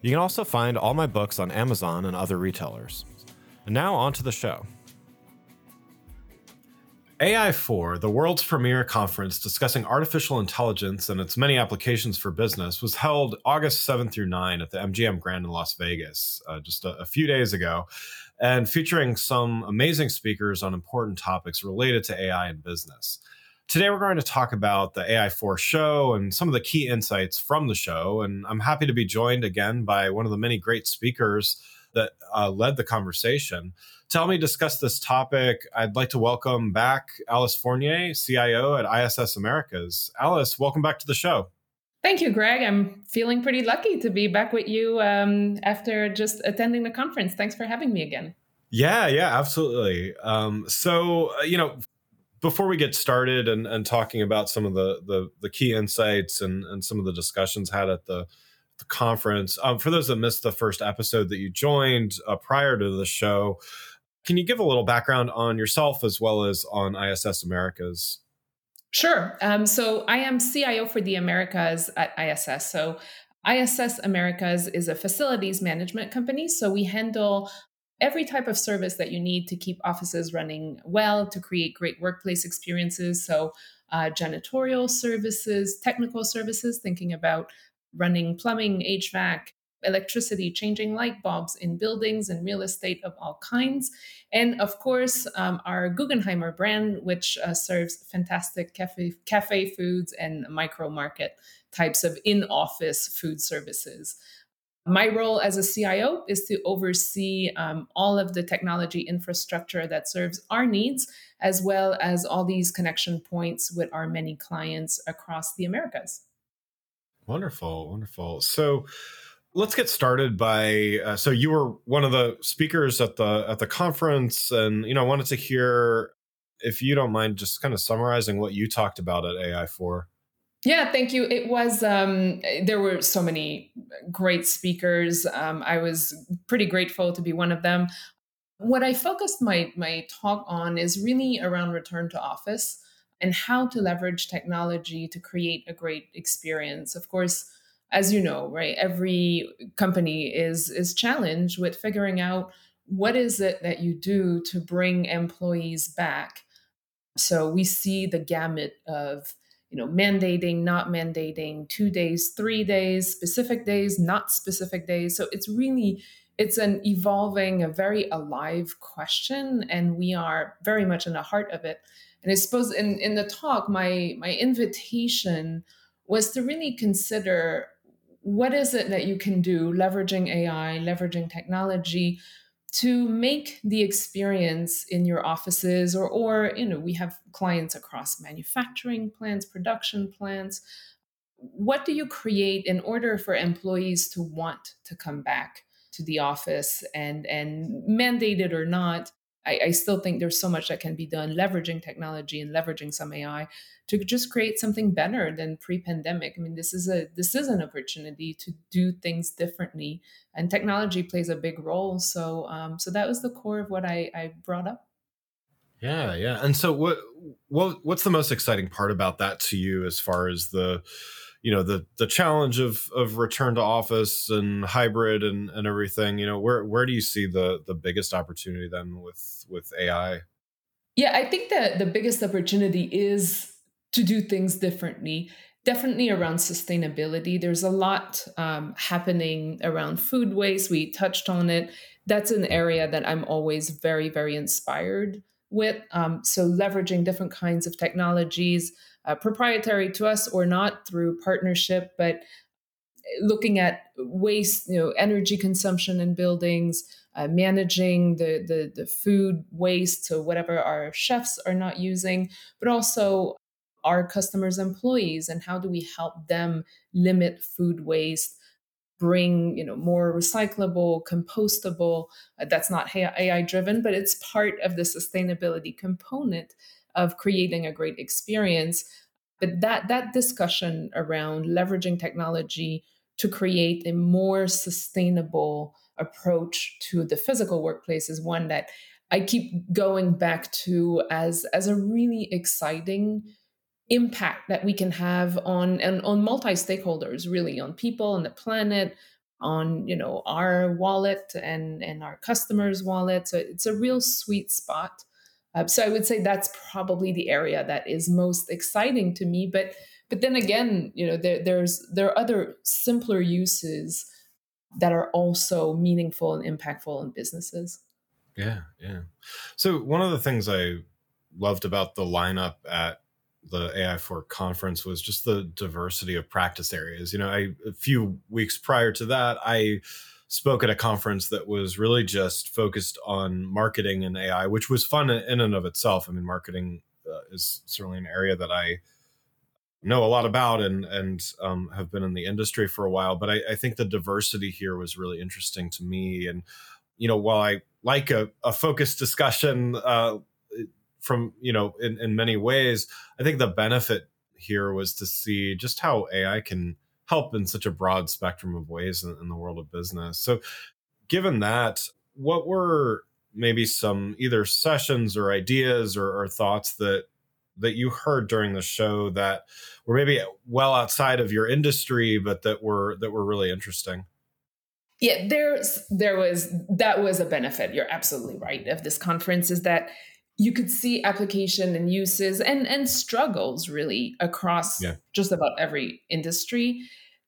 You can also find all my books on Amazon and other retailers. And now on to the show. AI4, the world's premier conference discussing artificial intelligence and its many applications for business, was held August 7 through 9 at the MGM Grand in Las Vegas uh, just a, a few days ago, and featuring some amazing speakers on important topics related to AI and business. Today, we're going to talk about the AI4 show and some of the key insights from the show. And I'm happy to be joined again by one of the many great speakers that uh, led the conversation. To help me discuss this topic, I'd like to welcome back Alice Fournier, CIO at ISS Americas. Alice, welcome back to the show. Thank you, Greg. I'm feeling pretty lucky to be back with you um, after just attending the conference. Thanks for having me again. Yeah, yeah, absolutely. Um, so, uh, you know, before we get started and, and talking about some of the, the, the key insights and, and some of the discussions had at the the conference. Um, for those that missed the first episode that you joined uh, prior to the show, can you give a little background on yourself as well as on ISS Americas? Sure. Um, so I am CIO for the Americas at ISS. So ISS Americas is a facilities management company. So we handle every type of service that you need to keep offices running well, to create great workplace experiences. So uh, janitorial services, technical services, thinking about running plumbing, HVAC, electricity, changing light bulbs in buildings and real estate of all kinds. And of course, um, our Guckenheimer brand, which uh, serves fantastic cafe, cafe foods and micro market types of in office food services. My role as a CIO is to oversee um, all of the technology infrastructure that serves our needs, as well as all these connection points with our many clients across the Americas. Wonderful, wonderful. So, let's get started by uh, so you were one of the speakers at the at the conference and you know i wanted to hear if you don't mind just kind of summarizing what you talked about at ai4 yeah thank you. It was um, there were so many great speakers. Um, i was pretty grateful to be one of them. What i focused my my talk on is really around return to office and how to leverage technology to create a great experience. Of course as you know, right, every company is is challenged with figuring out what is it that you do to bring employees back. So we see the gamut of you know mandating not mandating two days three days specific days not specific days. So it's really it's an evolving a very alive question and we are very much in the heart of it. And i suppose in in the talk my my invitation was to really consider what is it that you can do leveraging AI, leveraging technology to make the experience in your offices or or you know we have clients across manufacturing plants production plants. What do you create in order for employees to want to come back to the office and and mandated or not I, I, still think there's so much that can be done leveraging technology and leveraging some AI to just create something better than pre-pandemic. I mean, this is a this is an opportunity to do things differently, and technology plays a big role. So, um, so that was the core of what I, I brought up. Yeah, yeah. And so, what what what's the most exciting part about that to you, as far as the you know the the challenge of of return to office and hybrid and and everything you know where where do you see the the biggest opportunity then with with ai yeah i think that the biggest opportunity is to do things differently definitely around sustainability. There's a lot um, happening around food waste. We touched on it. That's an area that I'm always very, very inspired with. Um, so leveraging different kinds of technologies, uh, proprietary to us or not through partnership, but looking at waste, you know, energy consumption in buildings, uh, managing the, the the food waste, so whatever our chefs are not using, but also our customers' employees and how do we help them limit food waste bring you know more recyclable compostable uh, that's not ai driven but it's part of the sustainability component of creating a great experience. But that that discussion around leveraging technology to create a more sustainable approach to the physical workplace is one that I keep going back to as as a really exciting impact that we can have on and on multi stakeholders really on people on the planet on you know our wallet and and our customers wallet. So it's a real sweet spot uh, so i would say that's probably the area that is most exciting to me but but then again you know there, there's there are other simpler uses that are also meaningful and impactful in businesses yeah yeah so one of the things i loved about the lineup at the AI4 conference was just the diversity of practice areas. You know, I a few weeks prior to that, I spoke at a conference that was really just focused on marketing and AI, which was fun in and of itself. I mean, marketing uh, is certainly an area that I know a lot about and and um, have been in the industry for a while. But I, I, think the diversity here was really interesting to me. And you know, while I like a, a focused discussion, uh, from you know in, in many ways i think the benefit here was to see just how ai can help in such a broad spectrum of ways in, in the world of business. So given that what were maybe some either sessions or ideas or, or thoughts that that you heard during the show that were maybe well outside of your industry but that were that were really interesting? Yeah there's there was that was a benefit. You're absolutely right of this conference is that you could see application and uses and and struggles really across yeah. just about every industry.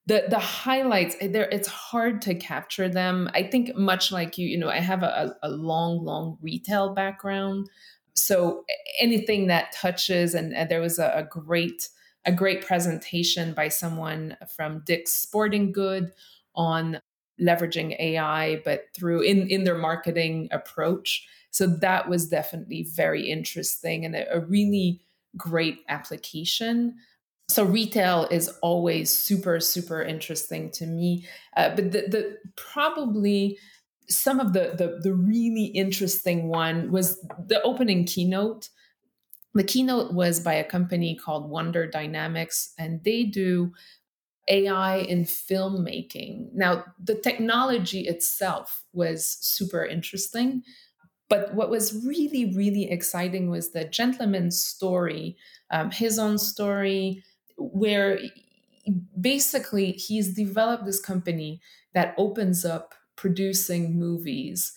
The the highlights eh, there it's hard to capture them. I think much like you you know i have a, a long long retail background. So anything that touches and, and there was a, a, great a great presentation by someone from dick's sporting good on leveraging ai but through in in their marketing approach so that was definitely very interesting and a, really great application. So retail is always super, super interesting to me. Uh, but the, the probably some of the, the the really interesting one was the opening keynote. The keynote was by a company called Wonder Dynamics, and they do AI in filmmaking. Now, the technology itself was super interesting, but what was really, really exciting was the gentleman's story, um, his own story, where basically he's developed this company that opens up producing movies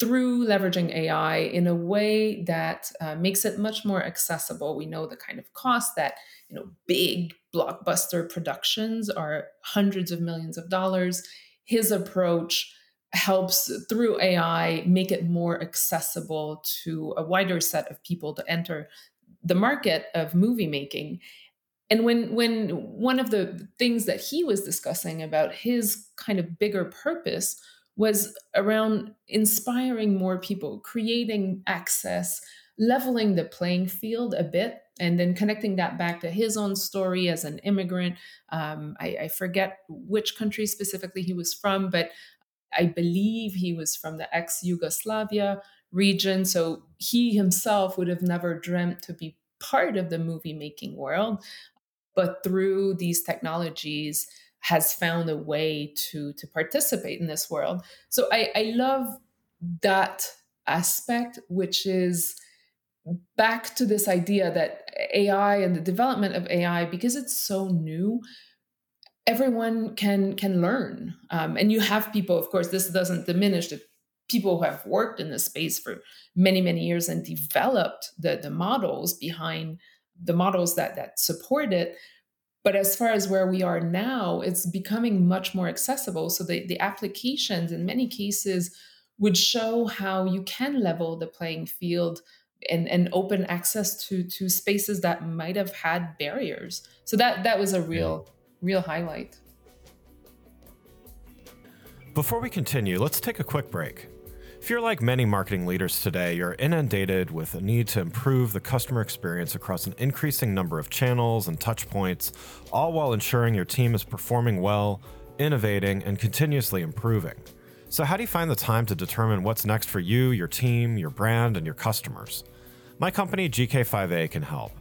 through leveraging AI in a way that uh, makes it much more accessible. We know the kind of cost that you know big blockbuster productions are hundreds of millions of dollars. His approach helps through AI make it more accessible to a wider set of people to enter the market of movie making. And when when one of the things that he was discussing about his kind of bigger purpose was around inspiring more people, creating access, leveling the playing field a bit, and then connecting that back to his own story as an immigrant. Um, I, I, forget which country specifically he was from, but I believe he was from the ex Yugoslavia region. So he himself would have never dreamt to be part of the movie making world. But through these technologies, has found a way to to participate in this world. So I, I love that aspect, which is back to this idea that AI and the development of AI, because it's so new, everyone can can learn. Um, and you have people of course this doesn't diminish the people who have worked in this space for many many years and developed the the models behind the models that that support it. But as far as where we are now it's becoming much more accessible. So the, the applications in many cases would show how you can level the playing field and, and open access to to spaces that might have had barriers. So that that was a real real highlight. Before we continue, let's take a quick break. If you're like many marketing leaders today, you're inundated with a need to improve the customer experience across an increasing number of channels and touch points, all while ensuring your team is performing well, innovating, and continuously improving. So, how do you find the time to determine what's next for you, your team, your brand, and your customers? My company, GK5A, can help.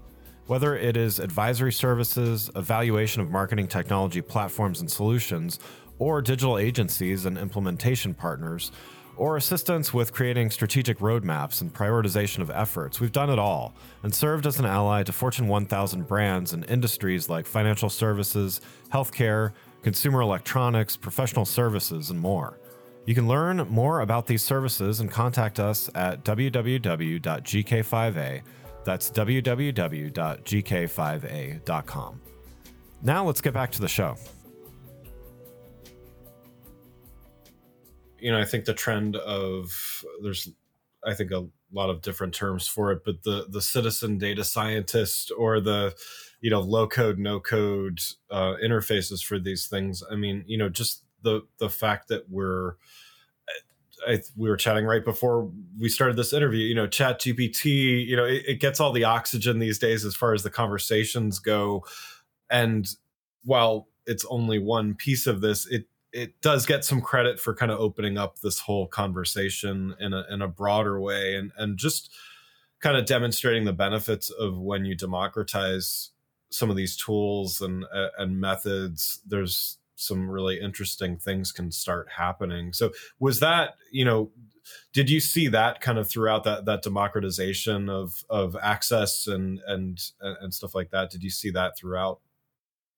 Whether it is advisory services, evaluation of marketing technology platforms and solutions, or digital agencies and implementation partners, or assistance with creating strategic roadmaps and prioritization of efforts, we've done it all and served as an ally to Fortune 1000 brands and industries like financial services, healthcare, consumer electronics, professional services, and more. You can learn more about these services and contact us at www.gk5a. That's www.gk5a.com. Now let's get back to the show. You know, I think the trend of there's I think a lot of different terms for it, but the the citizen data scientist or the you know low code no code uh, interfaces for these things. I mean, you know, just the the fact that we're I, we were chatting right before we started this interview. You know, Chat GPT. You know, it, it, gets all the oxygen these days as far as the conversations go. And while it's only one piece of this, it it does get some credit for kind of opening up this whole conversation in a in a broader way, and and just kind of demonstrating the benefits of when you democratize some of these tools and and methods. There's some really interesting things can start happening. So was that, you know, did you see that kind of throughout that that democratization of of access and and and stuff like that? Did you see that throughout?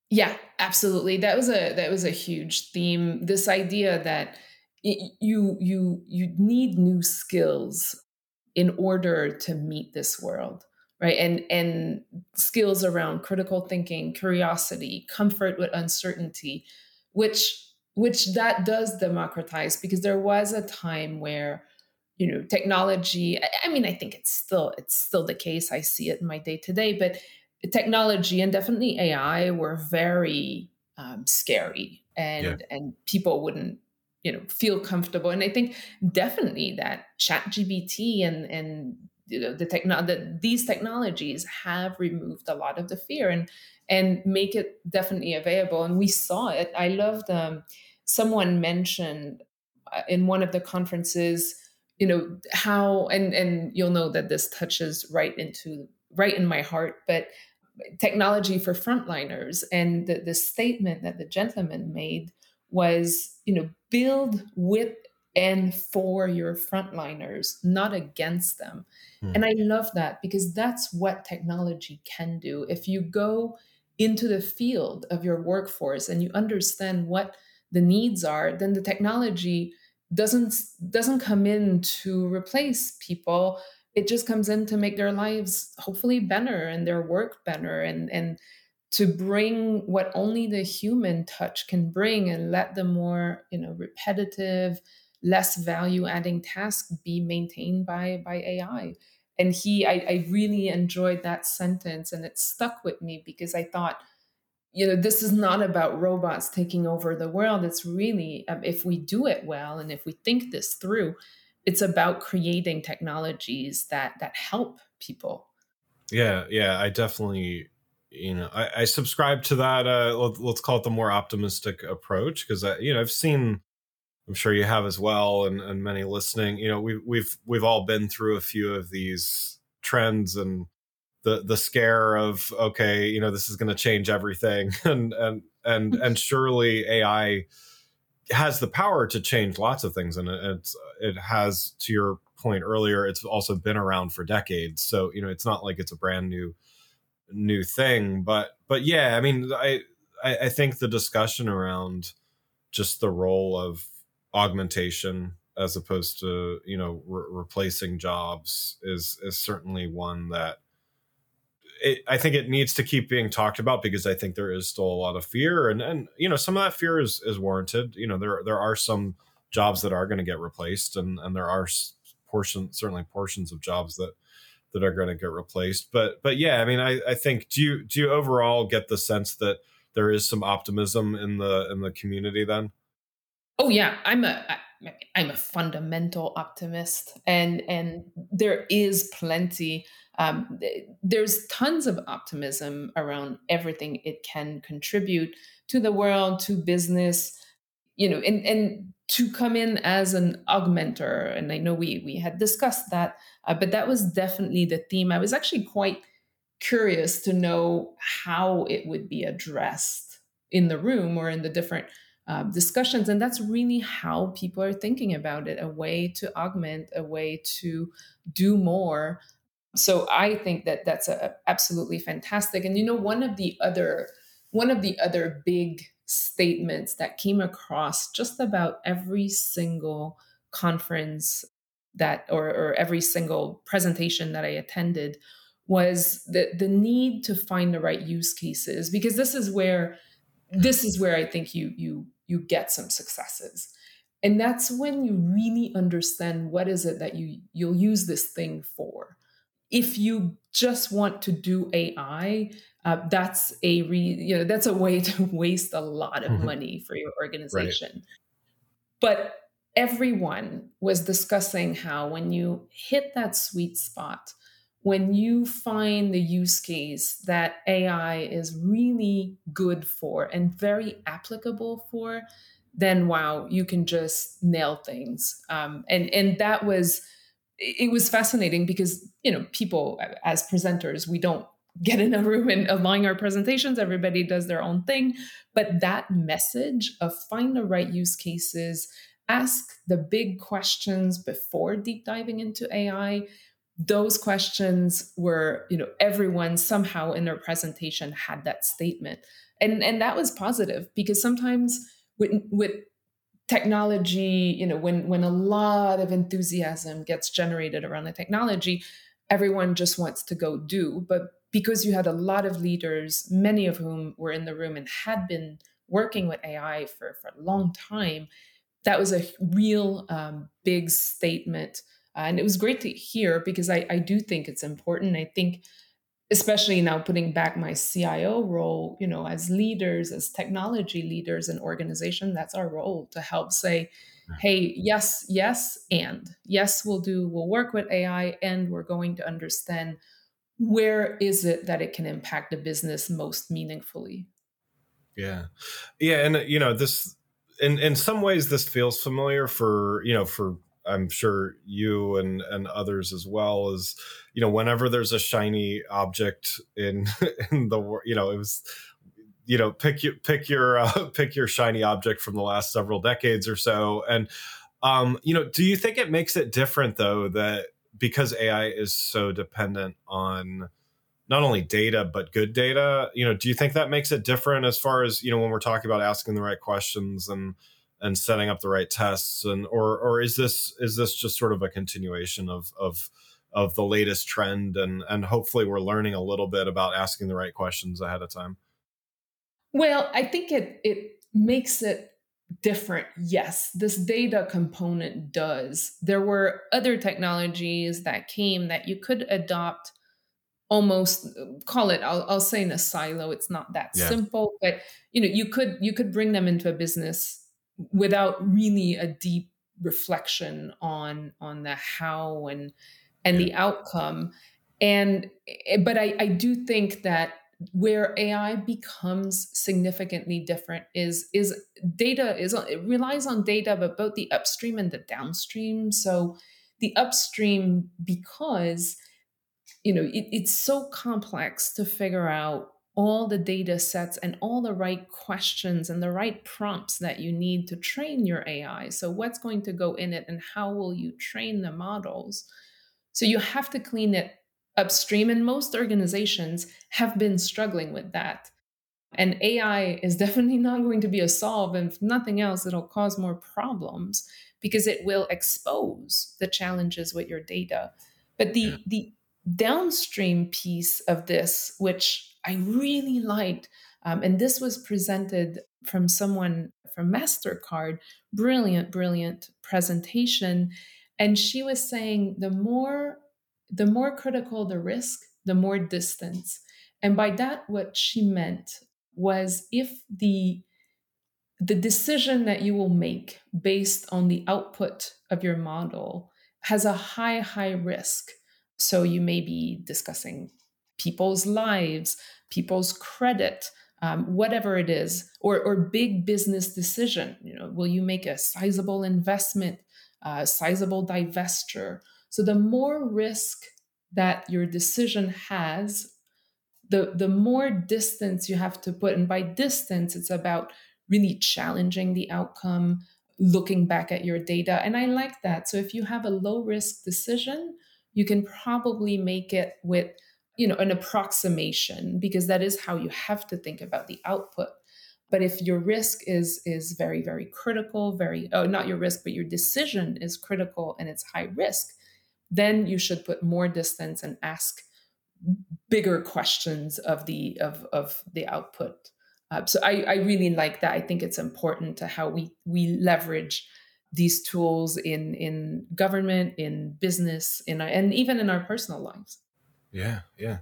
Yeah, absolutely. That was a that was a huge theme. This idea that you you you need new skills in order to meet this world right and and skills around critical thinking curiosity comfort with uncertainty which which that does democratize because there was a time where you know technology i mean i think it's still it's still the case i see it in my day to day but technology and definitely ai were very um, scary and yeah. and people wouldn't you know feel comfortable and i think definitely that chat gpt and and the techno these technologies have removed a lot of the fear and and make it definitely available. And we saw it. I loved um, someone mentioned uh, in one of the conferences, you know, how and and you'll know that this touches right into right in my heart, but technology for frontliners and the, the statement that the gentleman made was, you know, build with and for your frontliners, not against them. Hmm. And I love that because that's what technology can do. If you go into the field of your workforce and you understand what the needs are then the technology doesn't doesn't come in to replace people it just comes in to make their lives hopefully better and their work better and and to bring what only the human touch can bring and let the more you know repetitive less value adding tasks be maintained by by ai and he I, I really enjoyed that sentence and it stuck with me because i thought you know this is not about robots taking over the world. It's really um, if we do it well and if we think this through it's about creating technologies that that help people. Yeah yeah i definitely you know i, I subscribe to that uh let's call it the more optimistic approach because i you know i've seen I'm sure you have as well, and, and many listening. You know, we've we've we've all been through a few of these trends and the the scare of okay, you know, this is going to change everything, and and and mm-hmm. and surely AI has the power to change lots of things, and it's it has to your point earlier. It's also been around for decades, so you know, it's not like it's a brand new new thing. But but yeah, I mean, I I, I think the discussion around just the role of augmentation as opposed to you know re- replacing jobs is is certainly one that it, I think it needs to keep being talked about because I think there is still a lot of fear and and you know some of that fear is is warranted you know there there are some jobs that are going to get replaced, and and there are portions certainly portions of jobs that that are going to get replaced. But but yeah, I mean, I I think do you do you overall get the sense that there is some optimism in the in the community then? Oh yeah, I'm a I'm a fundamental optimist, and and there is plenty. Um, there's tons of optimism around everything it can contribute to the world, to business, you know, and and to come in as an augmenter. And I know we we had discussed that, uh, but that was definitely the theme. I was actually quite curious to know how it would be addressed in the room or in the different uh, discussions. And that's really how people are thinking about it a way to augment, a way to do more. So I think that that's a, absolutely fantastic. And you know, one of the other one of the other big statements that came across just about every single conference that or, or every single presentation that I attended was the the need to find the right use cases because this is where this is where I think you you you get some successes. And that's when you really understand what is it that you you'll use this thing for. If you just want to do AI, uh, that's a re, you know that's a way to waste a lot of mm-hmm. money for your organization. Right. But everyone was discussing how when you hit that sweet spot, when you find the use case that AI is really good for and very applicable for, then wow, you can just nail things. Um, and and that was it was fascinating because you know people as presenters we don't get in a room and align our presentations everybody does their own thing but that message of find the right use cases ask the big questions before deep diving into ai those questions were you know everyone somehow in their presentation had that statement. And and that was positive because sometimes with with technology you know when when a lot of enthusiasm gets generated around the technology everyone just wants to go do. But because you had a lot of leaders many of whom were in the room and had been working with ai for for a long time that was a real um, big statement uh, and it was great to hear because I, I do think it's important. I think, especially now putting back my CIO role, you know, as leaders, as technology leaders in organization, that's our role to help say, hey, yes, yes, and yes, we'll do, we'll work with AI and we're going to understand where is it that it can impact the business most meaningfully. Yeah. Yeah. And, you know, this, in, in some ways, this feels familiar for, you know, for I'm sure you and and others as well as you know whenever there's a shiny object in in the you know it was you know pick your pick your uh, pick your shiny object from the last several decades or so. And um you know do you think it makes it different though that because AI is so dependent on not only data but good data you know do you think that makes it different as far as you know when we're talking about asking the right questions and and setting up the right tests and or or is this is this just sort of a continuation of of of the latest trend and and hopefully we're learning a little bit about asking the right questions ahead of time? Well i think it it makes it different yes. This data component does. There were other technologies that came that you could adopt almost call it I'll, I'll say in a silo it's not that yeah. simple but you know you could you could bring them into a business without really a deep reflection on on the how and and the outcome. And eh, but I, I do think that where ai becomes significantly different is is data is it relies on data but both the upstream and the downstream. So the upstream because you know it, it's so complex to figure out all the data sets and all the right questions and the right prompts that you need to train your AI. So, what's going to go in it and how will you train the models? So, you have to clean it upstream, and most organizations have been struggling with that. And AI is definitely not going to be a solve. And if nothing else, it'll cause more problems because it will expose the challenges with your data. But the, yeah. the downstream piece of this, which I really liked, um, and this was presented from someone from Mastercard. Brilliant, brilliant presentation, and she was saying the more the more critical the risk, the more distance. And by that, what she meant was if the the decision that you will make based on the output of your model has a high, high risk. So you may be discussing people's lives, people's credit, um, whatever it is, or, or big business decision. You know, will you make a sizable investment, uh, sizable divestiture? So the more risk that your decision has, the the more distance you have to put. And by distance, it's about really challenging the outcome, looking back at your data. And I like that. So if you have a low risk decision, you can probably make it with you know an approximation because that is how you have to think about the output. But if your risk is is very very critical very oh not your risk but your decision is critical and it's high risk then you should put more distance and ask bigger questions of the of of the output. Uh, so I, I really like that. I think it's important to how we we leverage these tools in in government in business in our, and even in our personal lives yeah, yeah.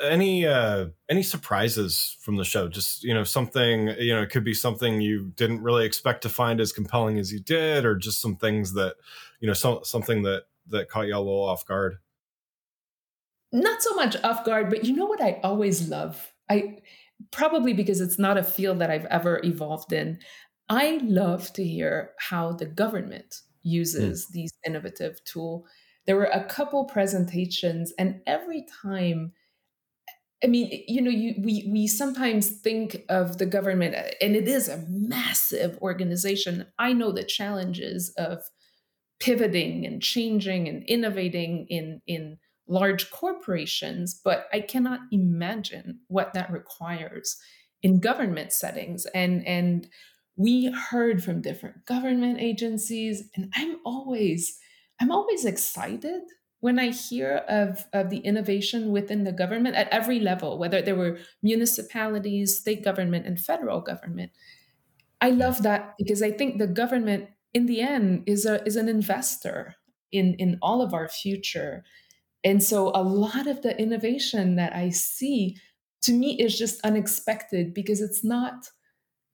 Any uh any surprises from the show? Just, you know, something, you know, it could be something you didn't really expect to find as compelling as you did or just some things that, you know, some something that that caught you a little off guard. Not so much off guard, but you know what I always love? I probably because it's not a field that I've ever evolved in. I love to hear how the government uses mm. these innovative tool there were a couple presentations and every time I mean, you know, you, we we sometimes think of the government, and it is a massive organization. I know the challenges of pivoting and changing and innovating in in large corporations, but I cannot imagine what that requires in government settings. And and we heard from different government agencies, and I'm always I'm always excited when I hear of, of the innovation within the government at every level, whether there were municipalities, state government, and federal government. I love that because I think the government, in the end, is a is an investor in in all of our future. And so a lot of the innovation that I see to me is just unexpected because it's not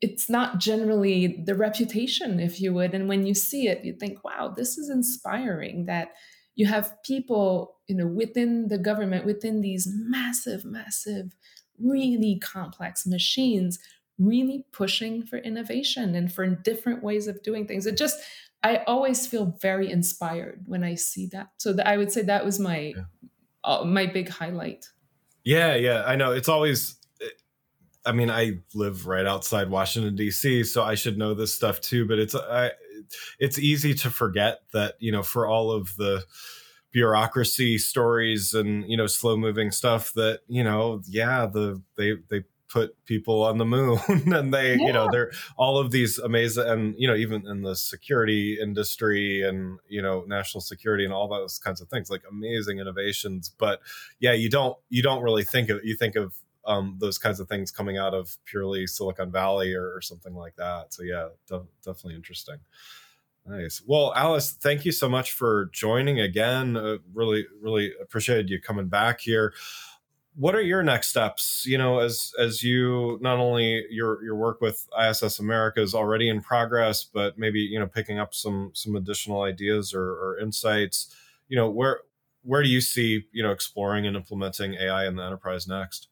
it's not generally the reputation, if you would. And when you see it, you think, wow, this is inspiring that you have people, you know, within the government, within these massive, massive, really complex machines, really pushing for innovation and for different ways of doing things. It just, I always feel very inspired when I see that. So that I would say that was my yeah. uh, my big highlight. Yeah, yeah, I know. It's always I mean, I live right outside Washington D.C., so I should know this stuff too. But it's I, it's easy to forget that you know for all of the bureaucracy stories and you know slow moving stuff that you know yeah the they they put people on the moon and they yeah. you know they're all of these amazing and you know even in the security industry and you know national security and all those kinds of things like amazing innovations but yeah you don't you don't really think of you think of um, those kinds of things coming out of purely Silicon Valley or, or something like that. So yeah, de- definitely interesting. Nice. Well, Alice, thank you so much for joining again. Uh, really, really appreciated you coming back here. What are your next steps? You know, as as you not only your your work with ISS America is already in progress, but maybe you know picking up some some additional ideas or, or insights. You know, where where do you see you know exploring and implementing AI in the enterprise next?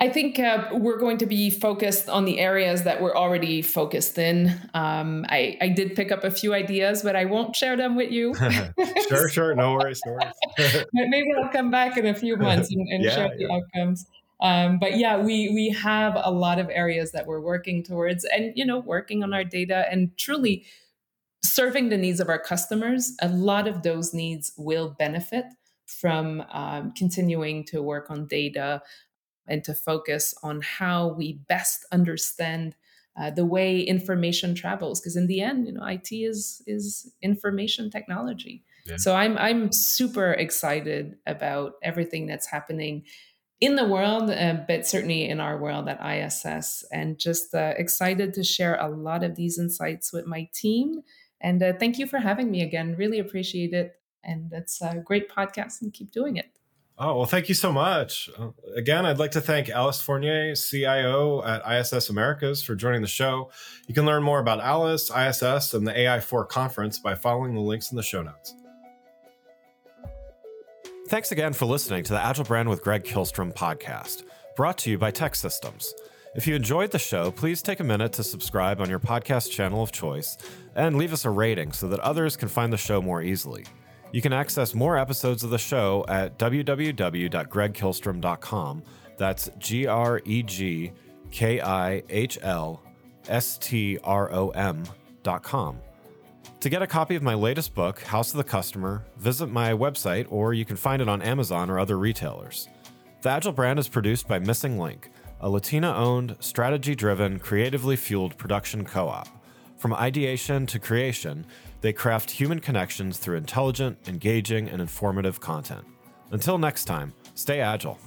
I think uh, we're going to be focused on the areas that we're already focused in. Um, I, I, did pick up a few ideas, but I won't share them with you. sure, sure. No worries. No worries. Maybe I'll come back in a few months and, and yeah, share the yeah. outcomes. Um, but yeah, we we have a lot of areas that we're working towards, and you know, working on our data and truly serving the needs of our customers. A lot of those needs will benefit from um, continuing to work on data, and to focus on how we best understand uh, the way information travels because in the end you know IT is is information technology yeah. so I'm I'm super excited about everything that's happening in the world, uh, but certainly in our world at ISS. And just uh, excited to share a lot of these insights with my team. And uh, thank you for having me again. Really appreciate it. And it's a great podcast and keep doing it. Oh, well, thank you so much. Uh, again, I'd like to thank Alice Fournier, CIO at ISS Americas, for joining the show. You can learn more about Alice, ISS, and the AI4 conference by following the links in the show notes. Thanks again for listening to the Agile Brand with Greg Kihlstrom podcast, brought to you by TEKsystems. If you enjoyed the show, please take a minute to subscribe on your podcast channel of choice and leave us a rating so that others can find the show more easily. You can access more episodes of the show at www.gregkihlstrom.com. That's G R E G K I H L S T R O M.com. To get a copy of my latest book, House of the Customer, visit my website or you can find it on Amazon or other retailers. The Agile brand is produced by Missing Link, a Latina owned, strategy driven, creatively fueled production co op. From ideation to creation, they craft human connections through intelligent, engaging, and informative content. Until next time, stay agile.